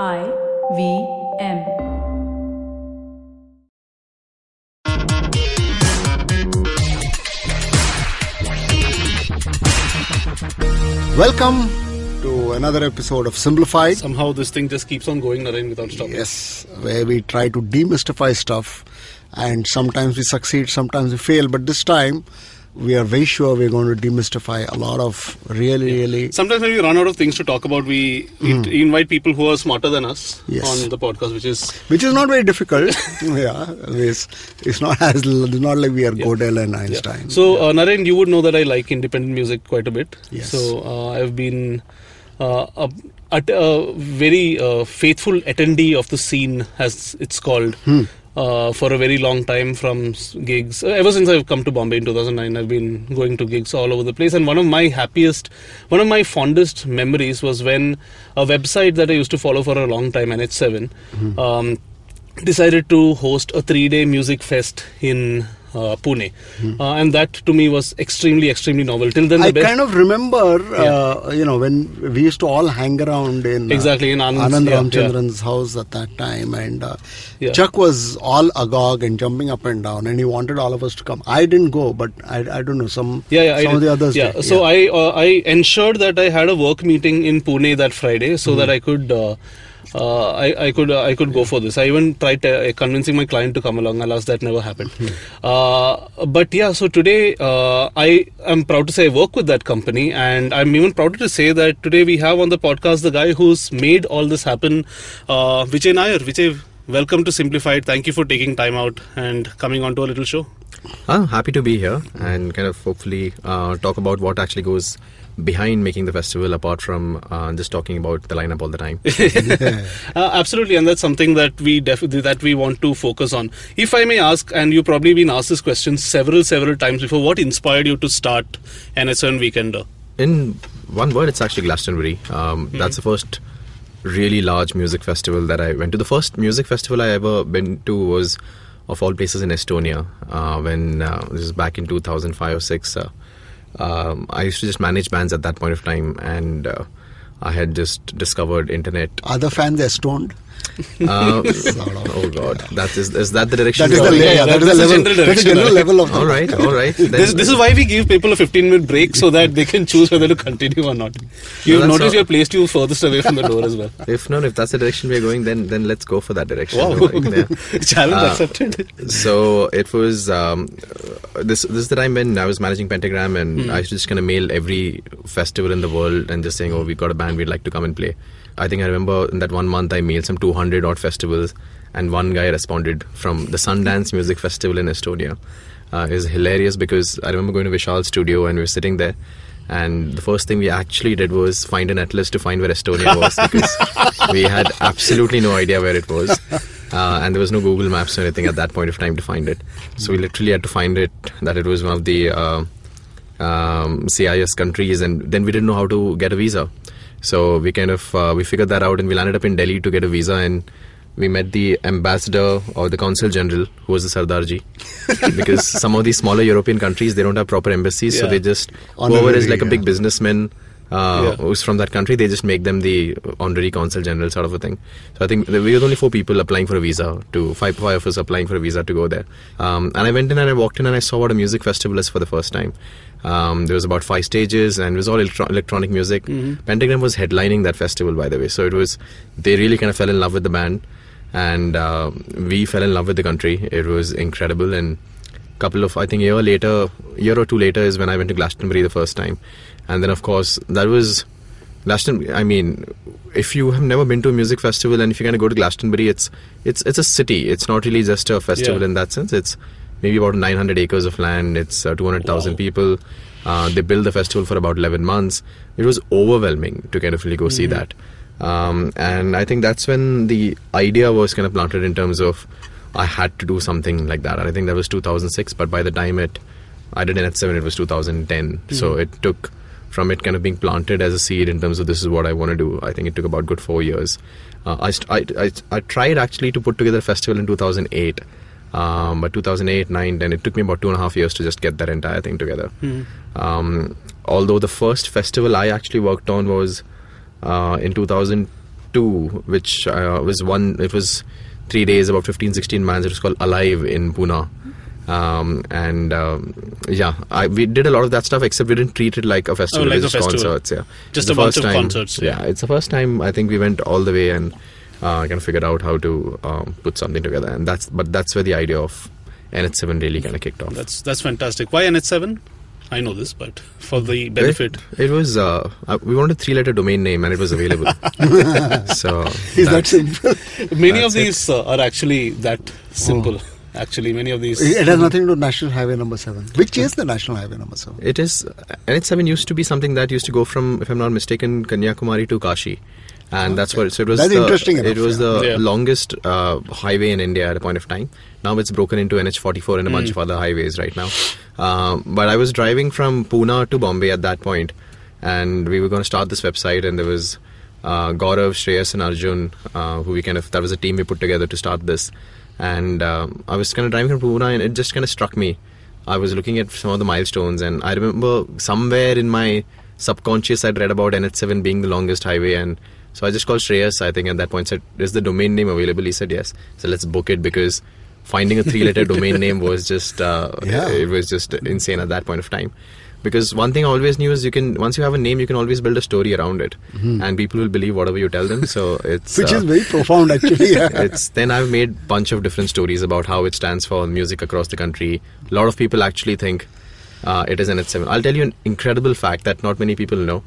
I V M. Welcome to another episode of Simplified. Somehow this thing just keeps on going, Naren, without stopping. Yes, where we try to demystify stuff, and sometimes we succeed, sometimes we fail, but this time we are very sure we're going to demystify a lot of really, really. Sometimes when we run out of things to talk about, we in- invite people who are smarter than us. Yes. on the podcast, which is Which is not very difficult. yeah, it's, it's not as not like we are Gödel and yeah. Einstein. So, uh, Naren, you would know that I like independent music quite a bit. Yes. So, uh, I've been uh, a, a, a very uh, faithful attendee of the scene, as it's called. Hmm. Uh, for a very long time from gigs. Uh, ever since I've come to Bombay in 2009, I've been going to gigs all over the place. And one of my happiest, one of my fondest memories was when a website that I used to follow for a long time, NH7, um, decided to host a three day music fest in Pune. Uh, and that to me was extremely, extremely novel. Till then, the I kind of remember, uh, you know, when we used to all hang around in uh, Exactly, in Anand's- Anand yeah, Ramchandran's house at that time, and uh, Yeah. Chuck was all agog and jumping up and down, and he wanted all of us to come. I didn't go, but I, I don't know some yeah, yeah, some of the others. Yeah, did. so I uh, I ensured that I had a work meeting in Pune that Friday, so that I could. Uh, I, I could uh, I could go for this. I even tried uh, convincing my client to come along. Alas, that never happened. Uh, but yeah, so today uh, I am proud to say I work with that company, and I'm even proud to say that today we have on the podcast the guy who's made all this happen, uh, Vijay Nair. Vijay, welcome to Simplified. Thank you for taking time out and coming onto a little show. I'm happy to be here and kind of hopefully uh, talk about what actually goes behind making the festival apart from uh, just talking about the lineup all the time. Uh, absolutely, and that's something that we def- that we want to focus on. If I may ask, and you've probably been asked this question several several times before, what inspired you to start NH7 Weekender? In one word, it's actually Glastonbury. Um, That's the first really large music festival that I went to. The first music festival I ever been to was, of all places, in Estonia. Uh, when uh, this is back in 2005 or six. Uh, um, I used to just manage bands at that point of time, and uh, I had just discovered internet. Other fans stoned. Uh, oh God, that is is that the direction? That is the going? yeah, that is the that's the level. general That is direction, general level of. All right, all right. Then- This, this is why we give people a 15 minute break so that they can choose whether to continue or not. You've that's noticed all- you've placed you furthest away from the door as well. if not, if that's the direction we're going, then then let's go for that direction. Wow, Like, yeah. challenge Uh, accepted. So it was um, uh, this. This is the time when I was managing Pentagram, and I was just gonna mail every festival in the world and just saying, "Oh, we got a band, we'd like to come and play." I think I remember in that one month I mailed some 200 odd festivals, and one guy responded from the Sundance Music Festival in Estonia. Uh, it was hilarious because I remember going to Vishal's studio and we were sitting there. And the first thing we actually did was find an atlas to find where Estonia was because we had absolutely no idea where it was. Uh, and there was no Google Maps or anything at that point of time to find it. So we literally had to find it that it was one of the uh, um, CIS countries, and then we didn't know how to get a visa. So we kind of uh, we figured that out, and we landed up in Delhi to get a visa, and we met the ambassador or the consul general, who was the Sardarji, because some of these smaller European countries they don't have proper embassies, so they just Honorary, whoever is like a big businessman. Uh, Yeah. Who's from that country? They just make them the honorary consul general sort of a thing. So I think there we were only four people applying for a visa to five, five of us applying for a visa to go there. Um, and I went in and I walked in and I saw what a music festival is for the first time. Um, there was about five stages and it was all electro- electronic music. Pentagram was headlining that festival, by the way. So it was they really kind of fell in love with the band, and uh, we fell in love with the country. It was incredible and couple of I think a year later, year or two later is when I went to Glastonbury the first time, and then of course that was Glastonbury. I mean, if you have never been to a music festival and if you're going to go to Glastonbury, it's it's it's a city. It's not really just a festival Yeah. in that sense. It's maybe about 900 acres of land. It's uh, 200,000 Wow. people. Uh, they built the festival for about 11 months. It was overwhelming to kind of really go see that. Um, and I think that's when the idea was kind of planted in terms of I had to do something like that. And I think that was 2006. But by the time it, I did NH7, it was 2010. So it took from it kind of being planted as a seed in terms of this is what I want to do. I think it took about good four years. Uh, I, st- I, I, I tried actually to put together a festival in 2008. Um, but 2008, 9, 10, it took me about two and a half years to just get that entire thing together. Um, although the first festival I actually worked on was uh, in 2002, which uh, was one. It was three days, about 15, 16 bands. It was called Alive in Pune. Um, and um, yeah, I, we did a lot of that stuff, except we didn't treat it like a festival. Oh, like it a was just festival. concerts. Yeah, Just It's a bunch of time- concerts, Yeah. yeah. it's the first time I think we went all the way and uh, kind of figured out how to um, put something together, and that's but that's where the idea of NH7 really kind of kicked off. That's that's fantastic. Why NH7? I know this, but for the benefit. It, it was uh, uh, we wanted a three-letter domain name, and it was available. so Is that simple? Many of these uh, are actually that simple. Actually, many of these. It has nothing to do with National Highway number 7. Which is the National Highway number 7? It is NH7 used to be something that used to go from, if I'm not mistaken, Kanyakumari to Kashi, and that's what. So it was. That's the, interesting It enough, was yeah. the Yeah. longest uh, highway in India at a point of time. Now it's broken into NH44 and a bunch of other highways right now. Um, but I was driving from Pune to Bombay at that point, and we were going to start this website, and there was. Uh, Gaurav, Shreyas, and Arjun, uh, who we kind of that was a team we put together to start this, and um, I was kind of driving from Pune, and it just kind of struck me. I was looking at some of the milestones, and I remember somewhere in my subconscious I'd read about NH7 being the longest highway, and so I just called Shreyas. I think at that point said, "Is the domain name available?" He said, "Yes." So let's book it because finding a three-letter domain name was just uh, Yeah. it was just insane at that point of time. Because one thing I always knew is you can once you have a name, you can always build a story around it, and people will believe whatever you tell them. So it's Which uh, is very profound, actually. Yeah. it's then I've made bunch of different stories about how it stands for music across the country. A lot of people actually think uh, it is NH7. I'll tell you an incredible fact that not many people know.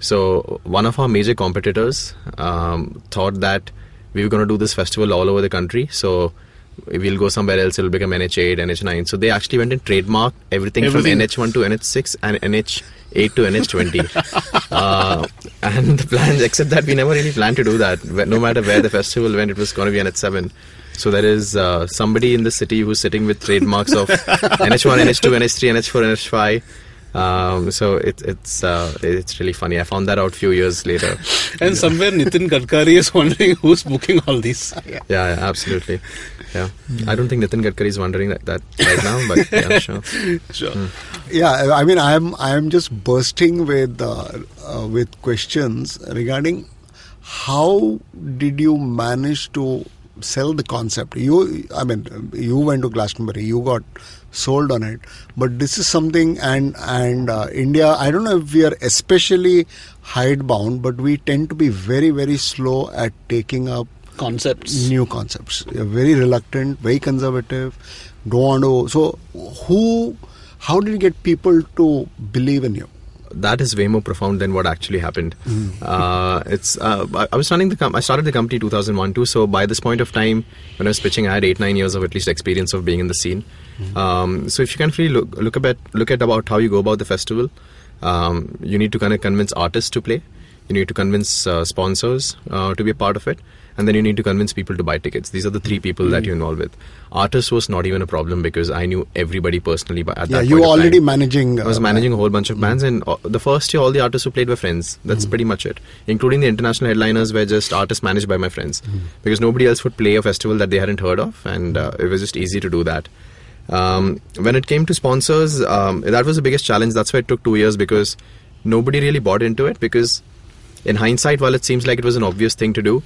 So one of our major competitors um, thought that we were going to do this festival all over the country. So we'll go somewhere else. It'll become NH8, NH9. So they actually went and trademarked everything, Everything. from NH1 to NH6 and NH8 to NH20. uh, and the plans, except that we never really planned to do that. No matter where the festival went, it was going to be NH7. So there is uh, somebody in the city who's sitting with trademarks of NH1, NH2, NH3, NH4, NH5. Um, so it, it's uh, it's really funny. I found that out a few years later. and somewhere Nitin Gadkari is wondering who's booking all these. Yeah, yeah, absolutely. Yeah, I don't think Nitin Gadkari is wondering that, that right now, but yeah, sure. Sure. Yeah, I mean, I'm I'm just bursting with uh, uh, with questions regarding how did you manage to sell the concept? You, I mean, you went to Glastonbury, you got sold on it, but this is something, and and uh, India. I don't know if we are especially hidebound, but we tend to be very very slow at taking up Concepts. new concepts. You're very reluctant, very conservative, don't want to. So, who, how did you get people to believe in you? That is way more profound than what actually happened. Uh, it's uh, I, was running the com- I started the company 2001 too. So by this point of time, when I was pitching, I had eight nine years of at least experience of being in the scene. Um, so if you can really look look about look at about how you go about the festival, um, you need to kind of convince artists to play. You need to convince uh, sponsors uh, to be a part of it, and then you need to convince people to buy tickets. These are the three people that you involve with. Artists was not even a problem because I knew everybody personally. By, at Yeah, that you of already time. managing. I was uh, managing a whole bunch of bands, and uh, the first year, all the artists who played were friends. That's pretty much it. Including the international headliners were just artists managed by my friends, because nobody else would play a festival that they hadn't heard of, and uh, it was just easy to do that. Um, when it came to sponsors, um, that was the biggest challenge. That's why it took two years because nobody really bought into it. Because in hindsight, while it seems like it was an obvious thing to do,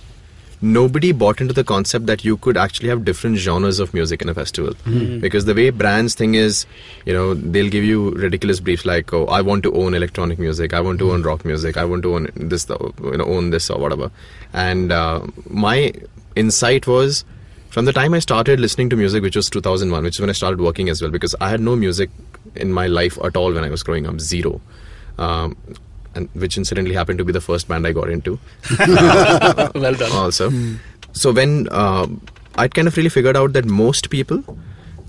nobody bought into the concept that you could actually have different genres of music in a festival. Because the way brands thing is, you know, they'll give you ridiculous briefs like, "Oh, I want to own electronic music. I want to own rock music. I want to own this, you know, own this or whatever." And uh, my insight was. From the time I started listening to music, which was 2001, which is when I started working as well, because I had no music in my life at all when I was growing up, zero. Um, and which incidentally happened to be the first band I got into well done. also. So when uh, I kind of really figured out that most people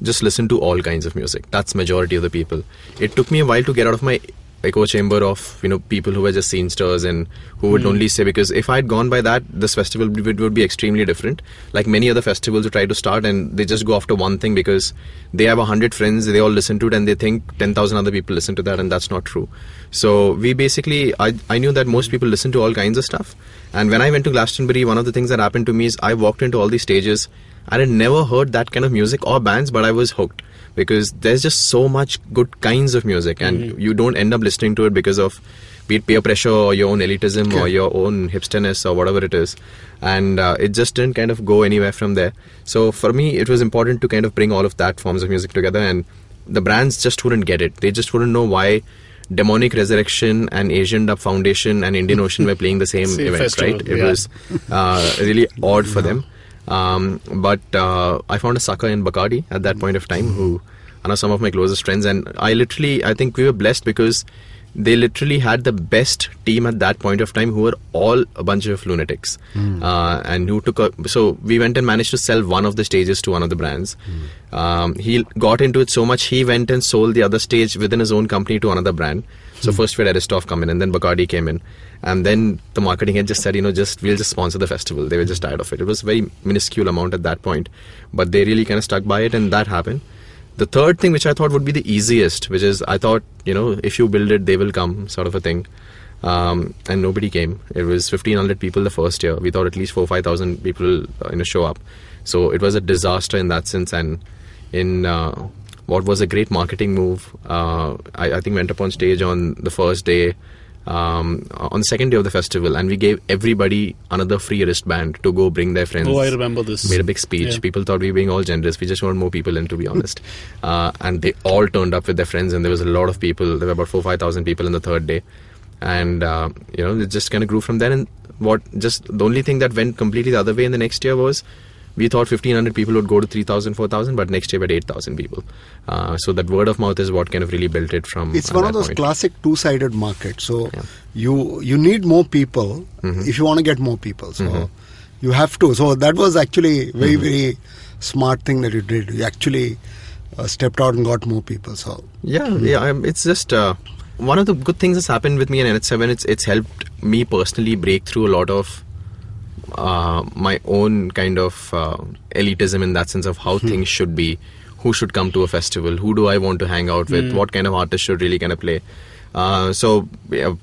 just listen to all kinds of music. That's majority of the people. It took me a while to get out of my echo chamber of you know people who were just scenesters and who would only say because if I'd gone by that, this festival would, would be extremely different. Like many other festivals who try to start and they just go after one thing because they have a hundred friends, they all listen to it, and they think ten thousand other people listen to that, and that's not true. So we basically, I I knew that most people listen to all kinds of stuff. And when I went to Glastonbury, one of the things that happened to me is I walked into all these stages. I had never heard that kind of music or bands, but I was hooked because there's just so much good kinds of music, and you don't end up listening to it because of be it peer pressure or your own elitism or your own hipsterness or whatever it is. And uh, it just didn't kind of go anywhere from there. So for me, it was important to kind of bring all of that forms of music together, and the brands just wouldn't get it. They just wouldn't know why. Demonic Resurrection and Asian Dub Foundation and Indian Ocean were playing the same, events, festival, right? It yeah. was uh, really odd for them. Um, but uh, I found a sucker in Bacardi at that point of time who are some of my closest friends. And I literally, I think we were blessed because they literally had the best team at that point of time who were all a bunch of lunatics. Uh, and who took a, so we went and managed to sell one of the stages to one of the brands. Um, he got into it so much, he went and sold the other stage within his own company to another brand. So first we had Aristov come in, and then Bacardi came in, and then the marketing had just said, you know, just we'll just sponsor the festival. They were just tired of it. It was a very minuscule amount at that point, but they really kind of stuck by it, and that happened. The third thing, which I thought would be the easiest, which is I thought, you know, if you build it, they will come, sort of a thing. Um, and nobody came. It was 1,500 people the first year. We thought at least four, five thousand people, uh, you know, show up. So it was a disaster in that sense, and in uh, what was a great marketing move. Uh, I, I think went up on stage on the first day, um, on the second day of the festival, and we gave everybody another free wristband to go bring their friends. Oh, I remember this. Made a big speech. Yeah. People thought we were being all generous. We just wanted more people in, to be honest. uh, and they all turned up with their friends, and there was a lot of people. There were about four, five thousand people in the third day, and uh, you know it just kind of grew from there. And what just the only thing that went completely the other way in the next year was we thought 1500 people would go to 3000 4000 but next year we had 8000 people uh, so that word of mouth is what kind of really built it from It's at one of those point. classic two-sided markets. So Yeah. you you need more people Mhm. if you want to get more people. So Mhm. you have to. So that was actually very Mhm. very smart thing that you did. You actually uh, stepped out and got more people. So Yeah, yeah. I'm, it's just uh, one of the good things that's happened with me in NH7. It's it's helped me personally break through a lot of uh, my own kind of uh, elitism in that sense of how things should be. Who should come to a festival? Who do I want to hang out with? What kind of artist should really kind of play? Uh, so yeah,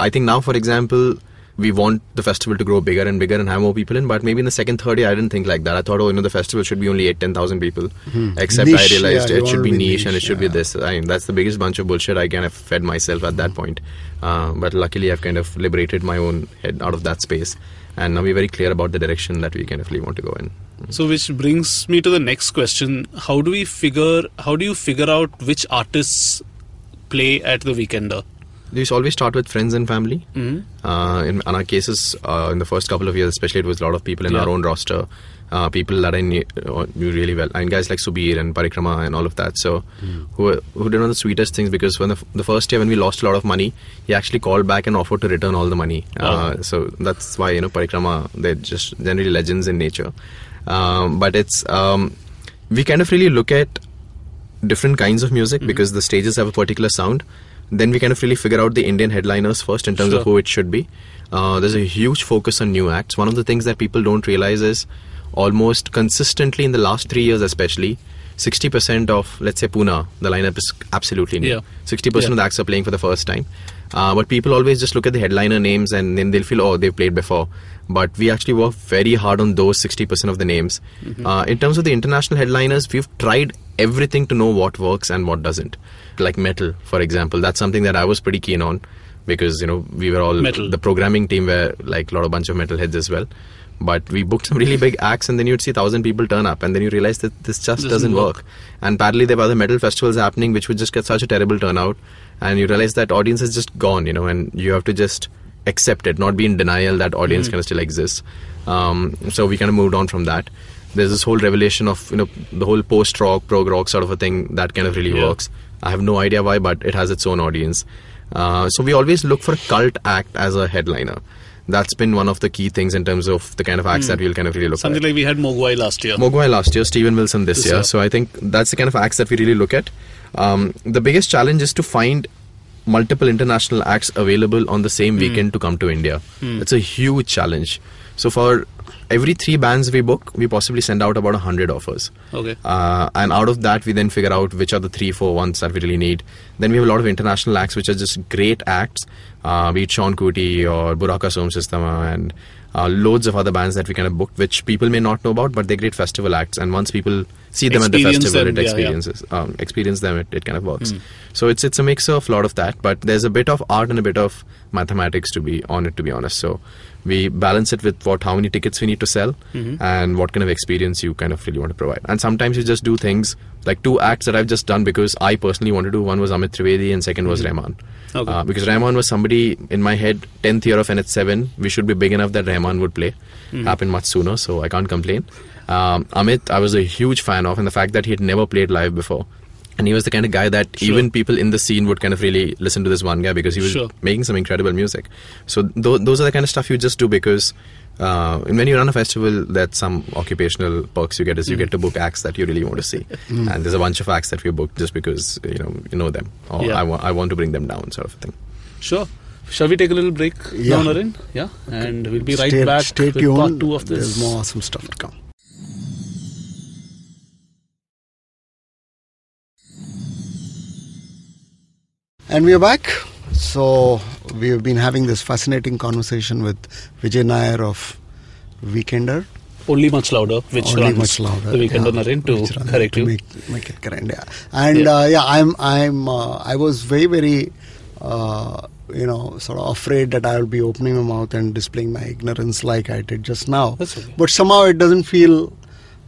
I think now, for example. We want the festival to grow bigger and bigger and have more people in, but maybe in the second, third year, I didn't think like that. I thought, oh, you know, the festival should be only eight, ten thousand people. Except I realized yeah, it should be be niche and it niche, should be this. I mean, that's the biggest bunch of bullshit I kind of fed myself at that point. Uh, but luckily, I've kind of liberated my own head out of that space, and now we're very clear about the direction that we kind of really want to go in. So, which brings me to the next question: How do we figure? How do you figure out which artists play at the Weekender? We always start with friends and family. Mhm. Uh, in, in our cases, uh, in the first couple of years, especially, it was a lot of people in Yeah. our own roster, uh, people that I knew, uh, knew really well, and guys like Subir and Parikrama and all of that. So, who were- who did one of the sweetest things because when the, the first year when we lost a lot of money, he actually called back and offered to return all the money. Wow. Uh, so that's why you know Parikrama, they're just generally legends in nature. Um, but it's um, we kind of really look at different kinds of music because the stages have a particular sound. Then we kind of really figure out the Indian headliners first in terms Sure. of who it should be. Uh, there's a huge focus on new acts. One of the things that people don't realize is almost consistently in the last three years, especially, 60% of, let's say, Pune, the lineup is absolutely new. Yeah. 60% Yeah. of the acts are playing for the first time. Uh, but people always just look at the headliner names and then they'll feel, oh, they've played before. But we actually work very hard on those 60% of the names. Uh, in terms of the international headliners, we've tried everything to know what works and what doesn't. Like metal, for example, that's something that I was pretty keen on because, you know, we were all Metal. the programming team were like a lot of bunch of metalheads as well. But we booked some really big acts, and then you'd see thousand people turn up, and then you realize that this just Doesn't doesn't, work. work. And parallelly, there were other metal festivals happening, which would just get such a terrible turnout, and you realize that audience is just gone, you know, and you have to just accept it, not be in denial that audience kind of still exists. Um, so we kind of moved on from that. There's this whole revelation of you know the whole post rock, prog rock sort of a thing that kind of really Yeah. works. I have no idea why, but it has its own audience. Uh, so we always look for a cult act as a headliner. That's been one of the key things in terms of the kind of acts that we'll kind of really look Something at. Something like we had Mogwai last year. Mogwai last year, Steven Wilson this, This year. year. So I think that's the kind of acts that we really look at. Um, the biggest challenge is to find multiple international acts available on the same Hmm. weekend to come to India. It's a huge challenge. So for every three bands we book, we possibly send out about hundred offers. Okay. Uh, and out of that, we then figure out which are the three, four ones that we really need. Then we have a lot of international acts, which are just great acts, uh, be it Seun Kuti or Buraka Som Sistema and uh, loads of other bands that we kind of booked, which people may not know about, but they're great festival acts. And once people see them at the festival, them, it yeah, Hmm. yeah. experiences, Um, experience them, it, it kind of works. So it's it's a mix of a lot of that, but there's a bit of art and a bit of mathematics to be on it, to be honest. So we balance it with what how many tickets we need to sell Mm-hmm. and what kind of experience you kind of really want to provide. And sometimes you just do things like two acts that I've just done because I personally wanted to do. One was Amit Trivedi and second was Rahman. Mm-hmm. Okay. Uh, because Rahman was somebody in my head, 10th year of NH7, we should be big enough that Rahman would play. Mm-hmm. Happened much sooner, so I can't complain. Um, Amit, I was a huge fan of, and the fact that he had never played live before. And he was the kind of guy that Sure. even people in the scene would kind of really listen to this one guy because he was Sure. making some incredible music. So th- those are the kind of stuff you just do because uh, when you run a festival, that's some occupational perks you get is you get to book acts that you really want to see, and there's a bunch of acts that we booked just because you know you know them or Yeah. I, wa- I want to bring them down, sort of a thing. Sure. Shall we take a little break Yeah. now, Naren? Yeah. And we'll be right stay, back Stay with tuned. part two of this. There's more awesome stuff to come. And we are back. So we have been having this fascinating conversation with Vijay Nair of Weekender. Only much louder, which Only much louder. the weekend yeah, on Naren to correct to you. Make, make it correct. Yeah. And Yeah. Uh, yeah, I'm I'm uh, I was very very uh, you know sort of afraid that I will be opening my mouth and displaying my ignorance like I did just now. Okay. But somehow it doesn't feel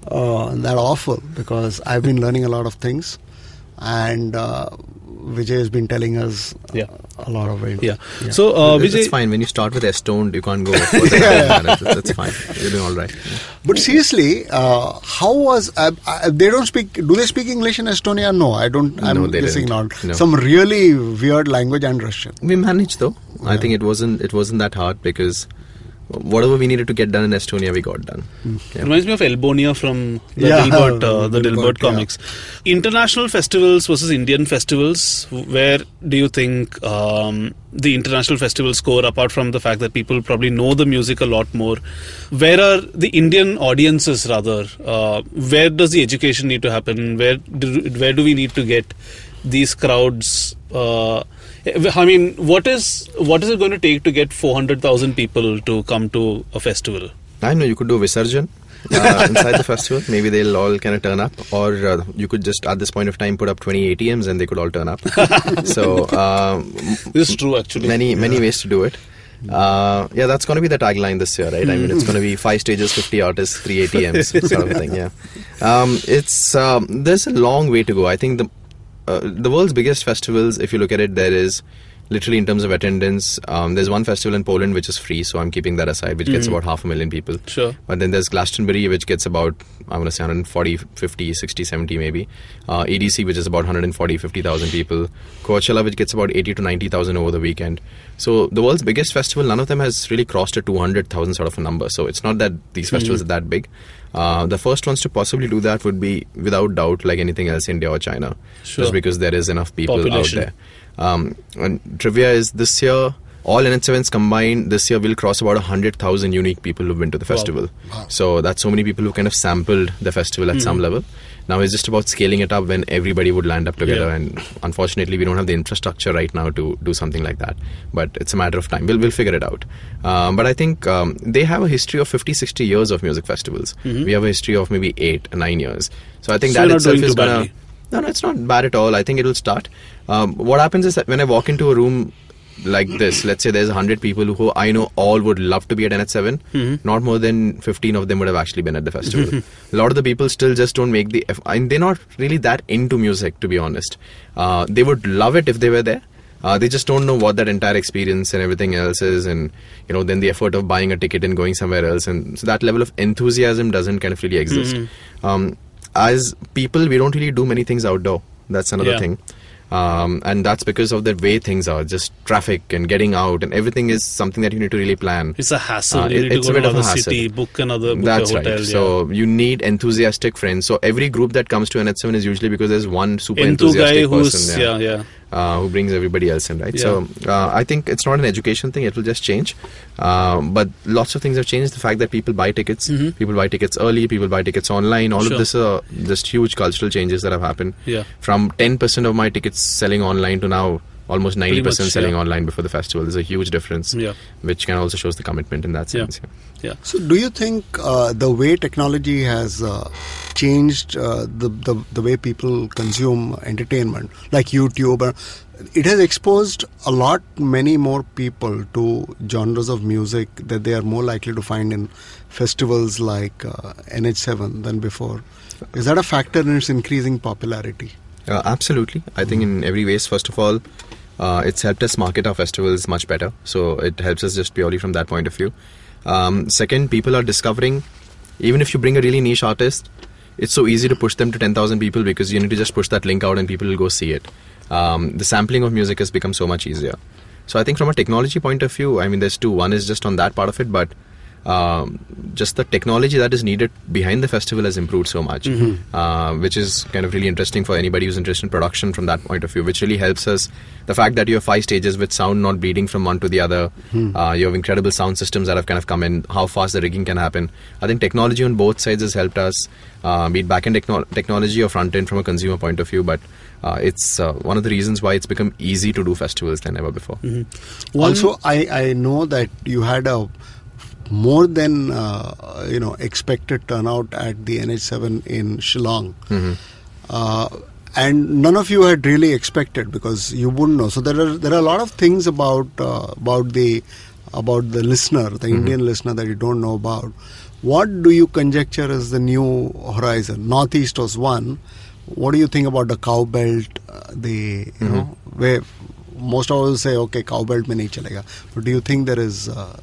uh, that awful because I've been learning a lot of things, and uh, Vijay has been telling us Yeah. a lot of very Yeah. So, uh, It's- Vijay, it's fine when you start with Estoned, you can't go. further than that. That's, that's fine. You're doing all right. But seriously, uh, how was uh, uh, they don't speak? Do they speak English in Estonia? No, I don't. I'm No, they guessing didn't. not. No. Some really weird language and Russian. We managed though. I think it wasn't it wasn't that hard because whatever we needed to get done in Estonia, we got done. Yeah. Reminds me of Elbonia from the Yeah, Dilbert, uh, the Dilbert, Dilbert yeah. comics. International festivals versus Indian festivals. Where do you think um, the international festivals score? Apart from the fact that people probably know the music a lot more, where are the Indian audiences rather? Uh, where does the education need to happen? Where do, where do we need to get these crowds? Uh, I mean, what is what is it going to take to get four hundred thousand people to come to a festival? I know you could do Visarjan uh, inside the festival. Maybe they'll all kind of turn up, or uh, you could just at this point of time put up 20 ATMs and they could all turn up. so um, This is true, actually. many many ways to do it. Uh, yeah, that's going to be the tagline this year, right? I mean, it's going to be five stages, 50 artists, three ATMs, sort of thing. Yeah, um, it's um, there's a long way to go. I think the uh, Uh, the world's biggest festivals, if you look at it, there is literally in terms of attendance. Um, there's one festival in Poland which is free, so I'm keeping that aside, which gets about half a million people. Sure. But then there's Glastonbury, which gets about, I want to say 140, 50, 60, 70 maybe. Uh, EDC, which is about 140, 50,000 people. Coachella, which gets about 80 to 90,000 over the weekend. So the world's biggest festival, none of them has really crossed a 200,000 sort of a number. So it's not that these festivals are that big. Uh, the first ones to possibly do that would be, without doubt, like anything else, India or China. Sure. Just because there is enough people Population. out there. Um, and trivia is this year, all NH7s combined, this year will cross about 100,000 unique people who've been to the festival. So that's so many people who kind of sampled the festival at some Hmm. level. Now it's just about scaling it up when everybody would land up together. Yeah. And unfortunately, we don't have the infrastructure right now to do something like that. But it's a matter of time. We'll, we'll figure it out. Um, but I think um, they have a history of 50, 60 years of music festivals. We have a history of maybe eight, nine years. So I think Mm-hmm. So that itself is going to. No, no, it's not bad at all. I think it will start. Um, what happens is that when I walk into a room like this, let's say there's 100 people who I know all would love to be at NH7, Mm-hmm. not more than 15 of them would have actually been at the festival. a lot of the people still just don't make the eff- and they're not really that into music, to be honest. Uh, they would love it if they were there. Uh, they just don't know what that entire experience and everything else is, and you know, then the effort of buying a ticket and going somewhere else, and so that level of enthusiasm doesn't kind of really exist. Um, as people, we don't really do many things outdoor. That's another Yeah. thing. Um, and that's because of the way things are, just traffic and getting out, and everything is something that you need to really plan. It's a hassle. Uh, it- it's a bit of a hassle. city, book another, book That's hotel. right. So you need enthusiastic friends. So every group that comes to NH7 is usually because there's one super yeah. Enthu guy enthusiastic who's person. yeah, yeah. Uh, who brings everybody else in, right? So uh, I think it's not an education thing; it will just change. Um, but lots of things have changed. The fact that people buy tickets, people buy tickets early, people buy tickets online. All Mm-hmm. Sure. of this are just huge cultural changes that have happened. Yeah. From 10% of my tickets selling online to now almost 90% much, selling yeah. online before the festival. There's a huge difference, Yeah. which can also shows the commitment in that Yeah. sense. Yeah. So, do you think uh, the way technology has uh, changed uh, the, the the way people consume entertainment, like YouTube. uh, It has exposed a lot, many more people to genres of music that they are more likely to find in festivals like uh, NH7 than before. Is that a factor in its increasing popularity? Uh, absolutely. I think in every ways, first of all, uh, it's helped us market our festivals much better. So it helps us just purely from that point of view. Um, second, people are discovering, even if you bring a really niche artist, it's so easy to push them to 10,000 people because you need to just push that link out and people will go see it. Um, the sampling of music has become so much easier. So I think from a technology point of view, I mean, there's two. One is just on that part of it, but um, just the technology that is needed behind the festival has improved so much, uh, which is kind of really interesting for anybody who's interested in production from that point of view, which really helps us. The fact that you have five stages with sound not bleeding from one to the other, uh, you have incredible sound systems that have kind of come in, how fast the rigging can happen. I think technology on both sides has helped us, uh, be it back end techno- technology or front end from a consumer point of view, but uh, it's uh, one of the reasons why it's become easy to do festivals than ever before. One- also, I, I know that you had a more than uh, you know expected turnout at the NH7 in Shillong. Uh, and none of you had really expected because you wouldn't know. So there are there are a lot of things about uh, about the about the listener, the Indian listener that you don't know about. What do you conjecture as the new horizon? Northeast was one. What do you think about the cow belt? Uh, the you know where most of us say okay cow belt mein nahi chalega. But do you think there is uh,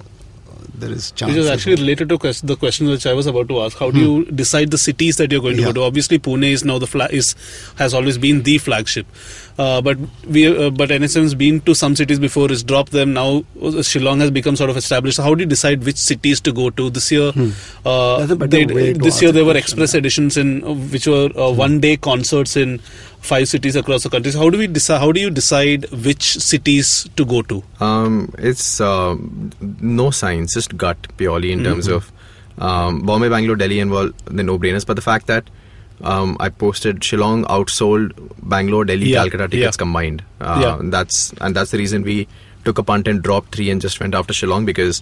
there is chance? Which is actually related to quest- the question which I was about to ask. How do you hmm. decide the cities that you're going to Yeah. go to? Obviously, Pune is now the flag is has always been the flagship, uh, but we uh, but NH7's been to some cities before. It's dropped them now. uh, Shillong has become sort of established. So how do you decide which cities to go to this year? Uh, That's a better they- this year there were express yeah. editions in uh, which were uh, one day concerts in five cities across the country. So how do we decide? How do you decide which cities to go to? Um, it's no science, just gut purely in terms of um, Bombay, Bangalore, Delhi, and well, the no-brainers. But the fact that um, I posted Shillong outsold Bangalore, Delhi, Yeah, Calcutta tickets yeah. combined. Uh, Yeah. That's and that's the reason we took a punt and dropped three and just went after Shillong because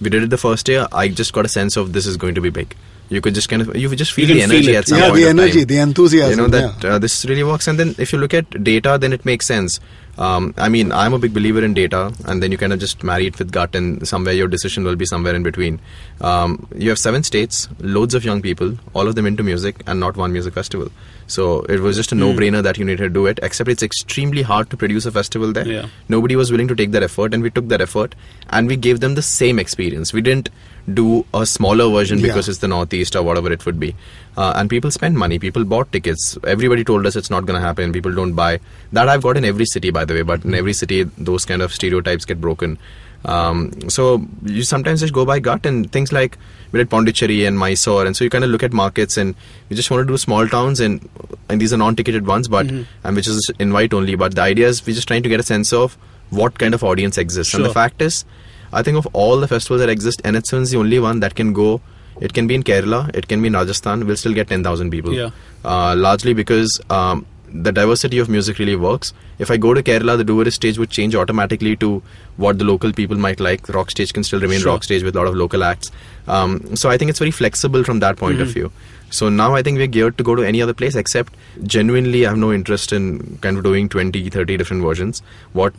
we did it the first year. I just got a sense of this is going to be big. You could just kind of you would just feel the can feel energy at some Yeah, point Yeah, the energy, the enthusiasm, You know that yeah. uh, this really works. And then if you look at data, then it makes sense. Um, I mean, I'm a big believer in data, and then you kind of just marry it with gut, and somewhere your decision will be somewhere in between. Um, you have seven states, loads of young people, all of them into music, and not one music festival. So it was just a no-brainer that you needed to do it. Except it's extremely hard to produce a festival there. Yeah. Nobody was willing to take that effort, and we took that effort, and we gave them the same experience. We didn't do a smaller version Yeah. because it's the Northeast or whatever it would be. Uh, and people spend money. People bought tickets. Everybody told us it's not going to happen. People don't buy. That I've got in every city, by the way. But in every city, those kind of stereotypes get broken. Um, so you sometimes just go by gut and things like we did Pondicherry and Mysore, and so you kind of look at markets and you just want to do small towns and and these are non-ticketed ones, but and which is invite only. But the idea is we're just trying to get a sense of what kind of audience exists. And the fact is, I think of all the festivals that exist, NH7 is the only one that can go. It can be in Kerala, it can be in Rajasthan. We'll still get 10,000 people. Yeah. Uh, largely because um, the diversity of music really works. If I go to Kerala, the Dewarist stage would change automatically to what the local people might like. The rock stage can still remain Sure. rock stage with a lot of local acts. Um, so I think it's very flexible from that point of Mm-hmm. view. So now I think we're geared to go to any other place except genuinely I have no interest in kind of doing 20, 30 different versions. What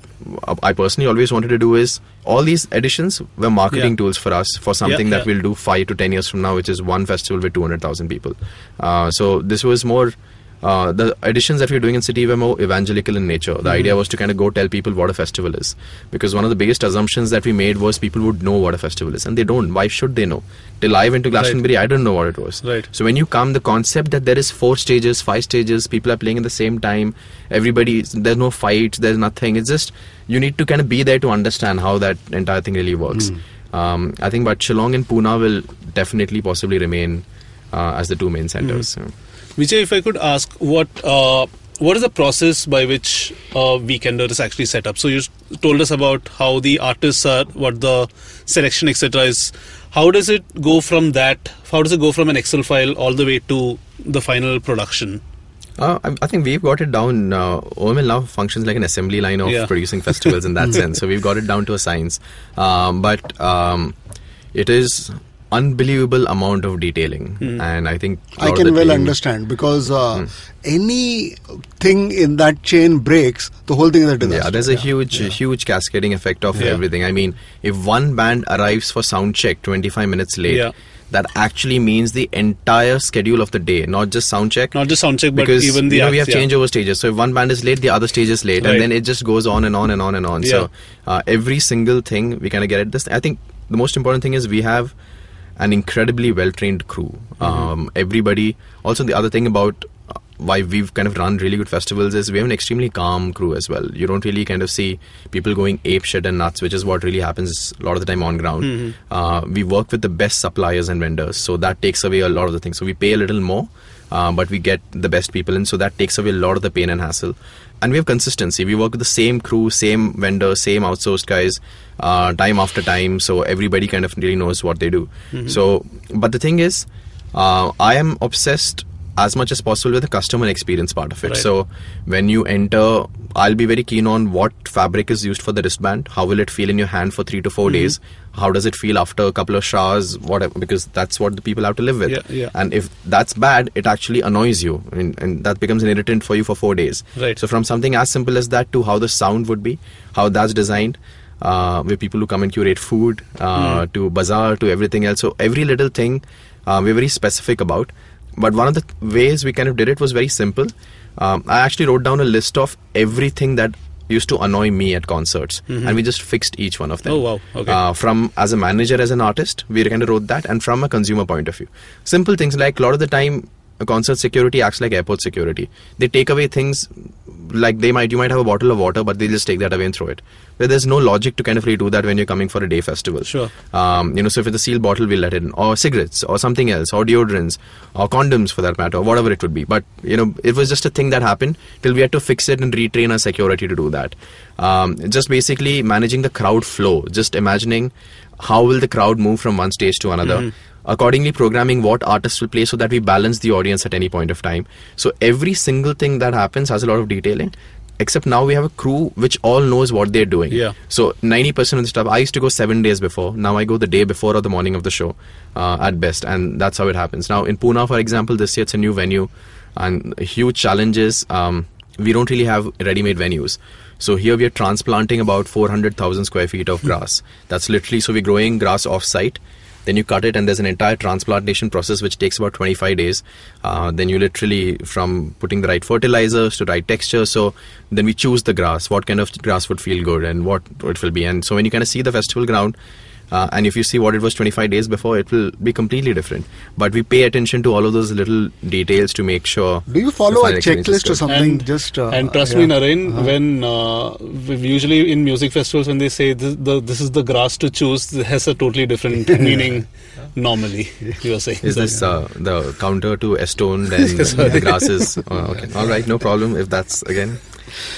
I personally always wanted to do is all these editions were marketing Yeah. tools for us for something that yeah. we'll do five to 10 years from now, which is one festival with 200,000 people. Uh, so this was more. Uh, the editions that we we're doing in City were more evangelical in nature. The idea was to kind of go tell people what a festival is. Because one of the biggest assumptions that we made was people would know what a festival is. And they don't. Why should they know? Till I went to Glastonbury, I didn't know what it was. Right. So when you come, the concept that there is four stages, five stages, people are playing at the same time, everybody, there's no fights, there's nothing. It's just, you need to kind of be there to understand how that entire thing really works. Um, I think, but Shillong and Pune will definitely possibly remain uh, as the two main centers. So. Vijay, if I could ask, what uh, what is the process by which a weekender is actually set up? So you told us about how the artists are, what the selection etc. is. How does it go from that? How does it go from an Excel file all the way to the final production? Uh, I, I think we've got it down. Uh, OML now functions like an assembly line of Yeah. producing festivals in that sense. So we've got it down to a science. Um, but um, it is unbelievable amount of detailing, and I think i can well understand because uh, Hmm. any thing in that chain breaks, the whole thing is a disaster. Yeah, there's a huge, huge cascading effect of Yeah. everything. I mean, if one band arrives for sound check 25 minutes late, Yeah. that actually means the entire schedule of the day, not just sound check. Not just sound check, but because even the you know we have acts, yeah. changeover stages. So if one band is late, the other stage is late, Right. and then it just goes on and on and on and on. Yeah. So uh, every single thing we kind of get at this. I think the most important thing is we have an incredibly well trained crew. Mm-hmm. Um, everybody. Also, the other thing about uh, why we've kind of run really good festivals is we have an extremely calm crew as well. You don't really kind of see people going ape shit and nuts, which is what really happens a lot of the time on ground. Mm-hmm. Uh, we work with the best suppliers and vendors, so that takes away a lot of the things. So we pay a little more, uh, but we get the best people in, so that takes away a lot of the pain and hassle. And we have consistency. We work with the same crew, same vendor, same outsourced guys, uh, time after time. So everybody kind of really knows what they do. So, but the thing is, uh, I am obsessed as much as possible with the customer experience part of it. Right. So when you enter, I'll be very keen on what fabric is used for the wristband. How will it feel in your hand for three to 4 Mm-hmm. days? How does it feel after a couple of showers? Whatever, because that's what the people have to live with. Yeah, yeah. And if that's bad, it actually annoys you, and, and that becomes an irritant for you for four days. Right. So from something as simple as that to how the sound would be, how that's designed. Uh, with people who come and curate food, uh, to bazaar, to everything else. So every little thing uh, we're very specific about. But one of the ways we kind of did it was very simple. Um, I actually wrote down a list of everything that used to annoy me at concerts, and we just fixed each one of them. Oh, wow. Okay. Uh, from as a manager, as an artist, we kind of wrote that, and from a consumer point of view, simple things like a lot of the time, concert security acts like airport security. They take away things like they might you might have a bottle of water, but they just take that away and throw it. But there's no logic to kind of really do that when you're coming for a day festival. Sure. Um, you know, so if it's a sealed bottle, we'll let it in, or cigarettes, or something else, or deodorants, or condoms for that matter, or whatever it would be. But you know, it was just a thing that happened till we had to fix it and retrain our security to do that. Um, just basically managing the crowd flow. Just imagining how will the crowd move from one stage to another. Accordingly, programming what artists will play so that we balance the audience at any point of time. So every single thing that happens has a lot of detailing. Except now we have a crew which all knows what they're doing. Yeah. So 90% of the stuff, I used to go seven days before. Now I go the day before or the morning of the show uh, at best. And that's how it happens. Now in Pune, for example, this year it's a new venue. And huge challenges. um, we don't really have ready-made venues. So here we are transplanting about 400,000 square feet of grass. That's literally, so we're growing grass off-site. Then you cut it, and there's an entire transplantation process which takes about 25 days. Uh, then you literally, from putting the right fertilizers to right texture, so then we choose the grass, what kind of grass would feel good and what it will be. And so when you kind of see the festival ground, uh, and if you see what it was 25 days before, it will be completely different. But we pay attention to all of those little details to make sure. Do you follow a checklist or something? and, just uh, and trust yeah. me, Naren, Uh-huh. when uh, usually in music festivals when they say this, the, this is the grass to choose, it has a totally different meaning. Normally, you are saying. Is So- this uh, the counter to Estoned and the grasses? Oh, okay. All right, no problem if that's again.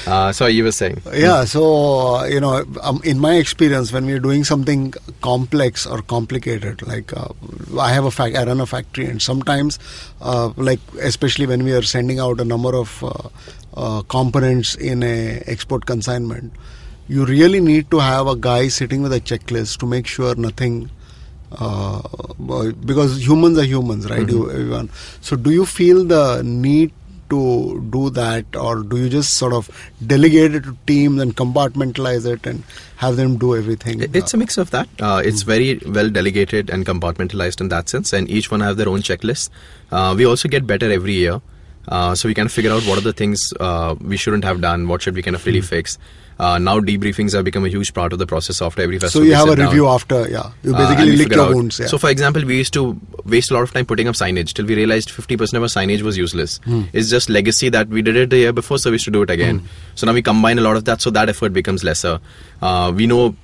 Uh, sorry, you were saying. Yeah, so uh, you know, um, in my experience, when we're doing something complex or complicated, like uh, I have a fac- I run a factory, and sometimes, uh, like especially when we are sending out a number of uh, uh, components in a export consignment, you really need to have a guy sitting with a checklist to make sure nothing. Uh, because humans are humans, right? You, everyone. So, do you feel the need to do that, or do you just sort of delegate it to teams and compartmentalize it and have them do everything? It's a mix of that. Uh, it's very well delegated and compartmentalized in that sense, and each one have their own checklist. Uh, we also get better every year, uh, so we kind of figure out what are the things uh, we shouldn't have done, what should we kind of really fix. Uh, now debriefings have become a huge part of the process after every festival. so you have a down. review after, yeah. You Uh, basically we lick your out- wounds. Yeah. So, for example, we used to waste a lot of time putting up signage till we realized 50% of our signage was useless. Hmm. It's just legacy that we did it the year before, so we should do it again. So now we combine a lot of that, so that effort becomes lesser. Uh, we know.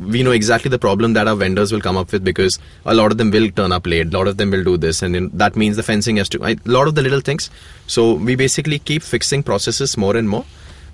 We know exactly the problem that our vendors will come up with because a lot of them will turn up late. A lot of them will do this, and that means the fencing has to. A lot of the little things. So we basically keep fixing processes more and more.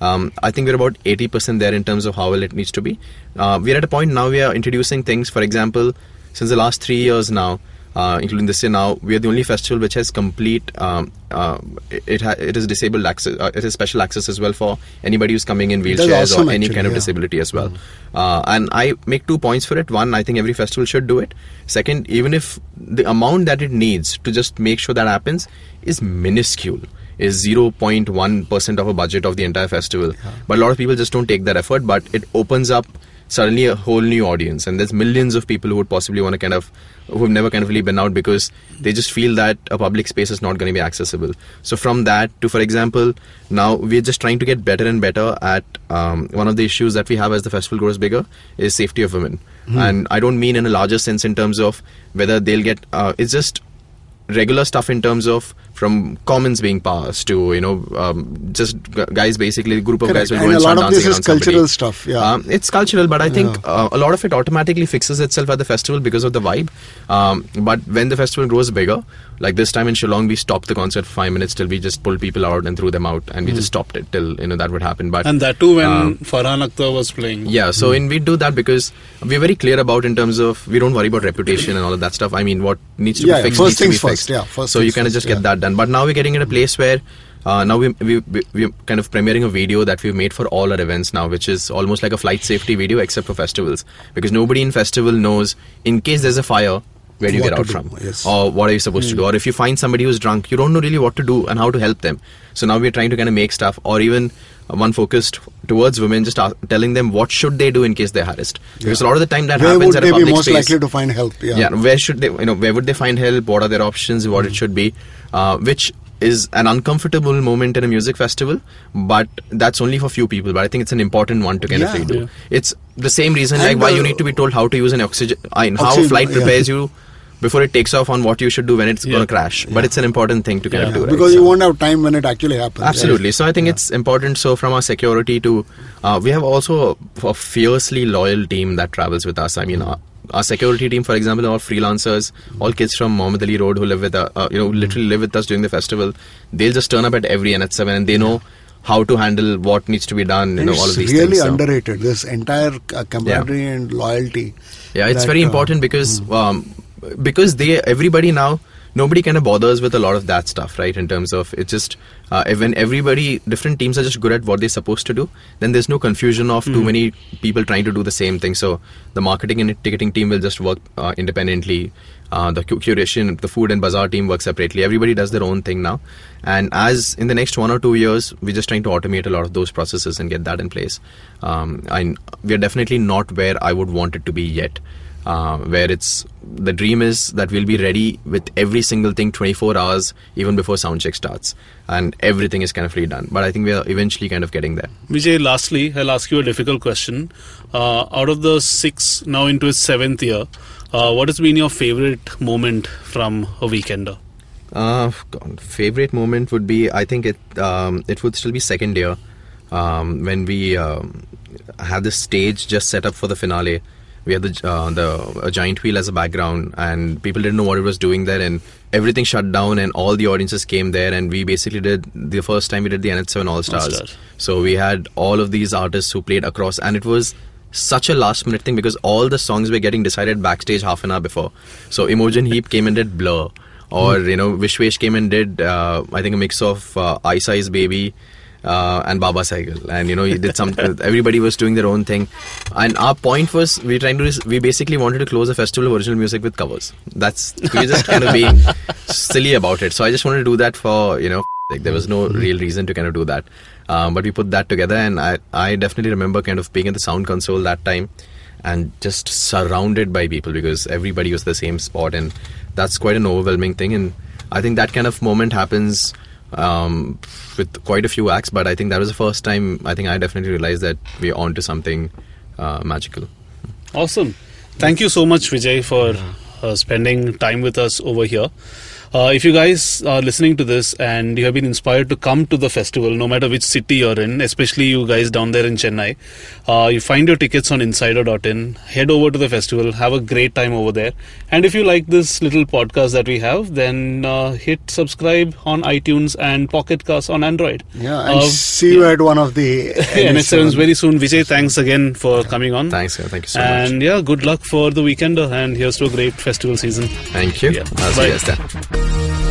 Um, I think we're about 80% there in terms of how well it needs to be. Uh, we're at a point now we are introducing things, for example, since the last three years now, uh, including this year now, we are the only festival which has complete. Um, uh, it ha- it is disabled access. Uh, it is special access as well for anybody who's coming in wheelchairs awesome, or any actually, kind of yeah. disability as well. Uh, and I make two points for it. One, I think every festival should do it. Second, even if the amount that it needs to just make sure that happens is minuscule, is 0.1% of a budget of the entire festival. But a lot of people just don't take that effort, but it opens up suddenly a whole new audience. And there's millions of people who would possibly want to kind of who have never kind of really been out because they just feel that a public space is not going to be accessible. So from that to for example now we're just trying to get better and better at um, one of the issues that we have as the festival grows bigger is safety of women. And i don't mean in a larger sense in terms of whether they'll get uh, it's just regular stuff in terms of from commons being passed to you know um, just guys basically a group of Correct. guys will And go and a start lot of this is around somebody. cultural stuff, yeah. um, it's cultural but i think Yeah. uh, a lot of it automatically fixes itself at the festival because of the vibe um, but when the festival grows bigger like this time in Shillong we stopped the concert for five minutes till we just pulled people out and threw them out and we Hmm. just stopped it till you know that would happen but And that too when Um, Farhan Akhtar was playing. yeah, so Hmm. in we do that because we're very clear about in terms of we don't worry about reputation and all of that stuff. I mean, what needs to Yeah, be yeah, fixed first needs to be things first, yeah, first so you things kind of first, just get yeah. that done. But now we're getting at a place where uh, now we, we, we, we're kind of premiering a video that we've made for all our events now, which is almost like a flight safety video except for festivals. Because nobody in festival knows in case there's a fire, where do you What get out do, from? yes. Or what are you supposed to do? Or if you find somebody who's drunk, you don't know really what to do and how to help them. So now we're trying to kind of make stuff, or even one focused towards women, just ask, telling them what should they do in case they're harassed. Because a lot of the time that Where happens would at they a be most space. likely to find help? Yeah. yeah, where should they? You know, where would they find help? What are their options? What it should be? Uh, which is an uncomfortable moment in a music festival, but that's only for few people. But I think it's an important one to kind Yeah. of redo. Yeah. It's the same reason like why uh, you need to be told how to use an oxygen, I mean, how a Oxygen, flight yeah. prepares you before it takes off on what you should do when it's Yeah. going to crash. But it's an important thing to kind Yeah. of do. Right? because So- you won't have time when it actually happens. Absolutely. So I think it's important. So from our security to, uh, we have also a, fiercely loyal team that travels with us. I mean, our, our security team, for example, are all freelancers, all kids from Mohammed Ali Road who live with, uh, uh, you know, literally live with us during the festival. They'll just turn up at every NH7 and they know how to handle what needs to be done. You know, all of these really things. so- underrated. This entire uh, camaraderie and loyalty. Yeah, it's that, very uh, important because um, because they everybody now nobody kind of bothers with a lot of that stuff, right? In terms of it's just uh, when everybody different teams are just good at what they're supposed to do, then there's no confusion of too many people trying to do the same thing. So the marketing and ticketing team will just work uh, independently. Uh, the curation, the food and bazaar team work separately. Everybody does their own thing now. And as in the next one or two years, we're just trying to automate a lot of those processes and get that in place. Um, and we're definitely not where I would want it to be yet uh, where it's the dream is that we'll be ready with every single thing 24 hours even before sound check starts and everything is kind of redone but i think we are eventually kind of getting there Vijay, lastly, I'll ask you a difficult question. Uh, out of the six, now into its seventh year, uh, what has been your favorite moment from a weekender? uh, God, favorite moment would be i think it um, it would still be second year um, when we um, had the stage just set up for the finale we had the uh, the a giant wheel as a background and people didn't know what it was doing there and everything shut down and all the audiences came there and we basically did the first time we did the NH7 All Stars. So we had all of these artists who played across and it was such a last minute thing because all the songs were getting decided backstage half an hour before. So Imogen Heap came and did Blur or you know Vishwesh came and did uh, I think a mix of uh, Ice Ice Baby uh, and Baba Cycle, and you know, he did some. everybody was doing their own thing, and our point was we trying to we basically wanted to close the festival of original music with covers. That's we were just kind of being silly about it. So I just wanted to do that for you know, like there was no real reason to kind of do that, um, but we put that together, and I I definitely remember kind of being at the sound console that time. And just surrounded by people because everybody was the same spot, and that's quite an overwhelming thing. And I think that kind of moment happens um, with quite a few acts, but I think that was the first time I think I definitely realized that we're on to something uh, magical. Awesome. Thank you so much, Vijay, for uh, spending time with us over here. Uh, if you guys are listening to this and you have been inspired to come to the festival, no matter which city you're in, especially you guys down there in Chennai, uh, you find your tickets on insider.in, head over to the festival, have a great time over there. And if you like this little podcast that we have, then uh, hit subscribe on iTunes and Pocket Cast on Android. Yeah, and Uh, see you at one of the NH7s very soon. Vijay, thanks again for coming on. Thanks. uh, Thank you so much. and yeah, good luck for the weekender and here's to a great festival season. Thank you. Yeah. I'll see Bye.